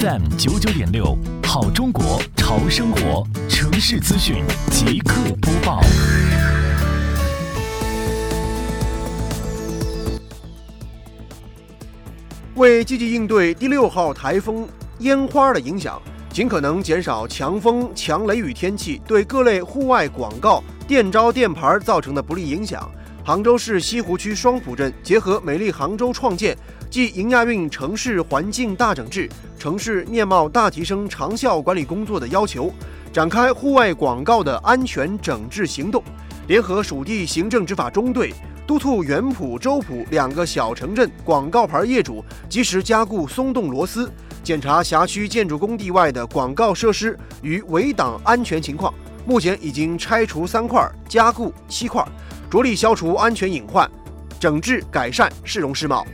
FM 九九点六，好中国潮生活，城市资讯即刻播报。为积极应对第六号台风烟花的影响，尽可能减少强风、强雷雨天气对各类户外广告、电招电牌造成的不利影响。杭州市西湖区双浦镇结合美丽杭州创建暨迎亚运城市环境大整治、城市面貌大提升长效管理工作的要求，展开户外广告的安全整治行动，联合属地行政执法中队。督促原浦、周浦两个小城镇广告牌业主及时加固松动螺丝，检查辖区建筑工地外的广告设施与围挡安全情况。目前已经拆除三块，加固七块，着力消除安全隐患，整治改善市容市貌。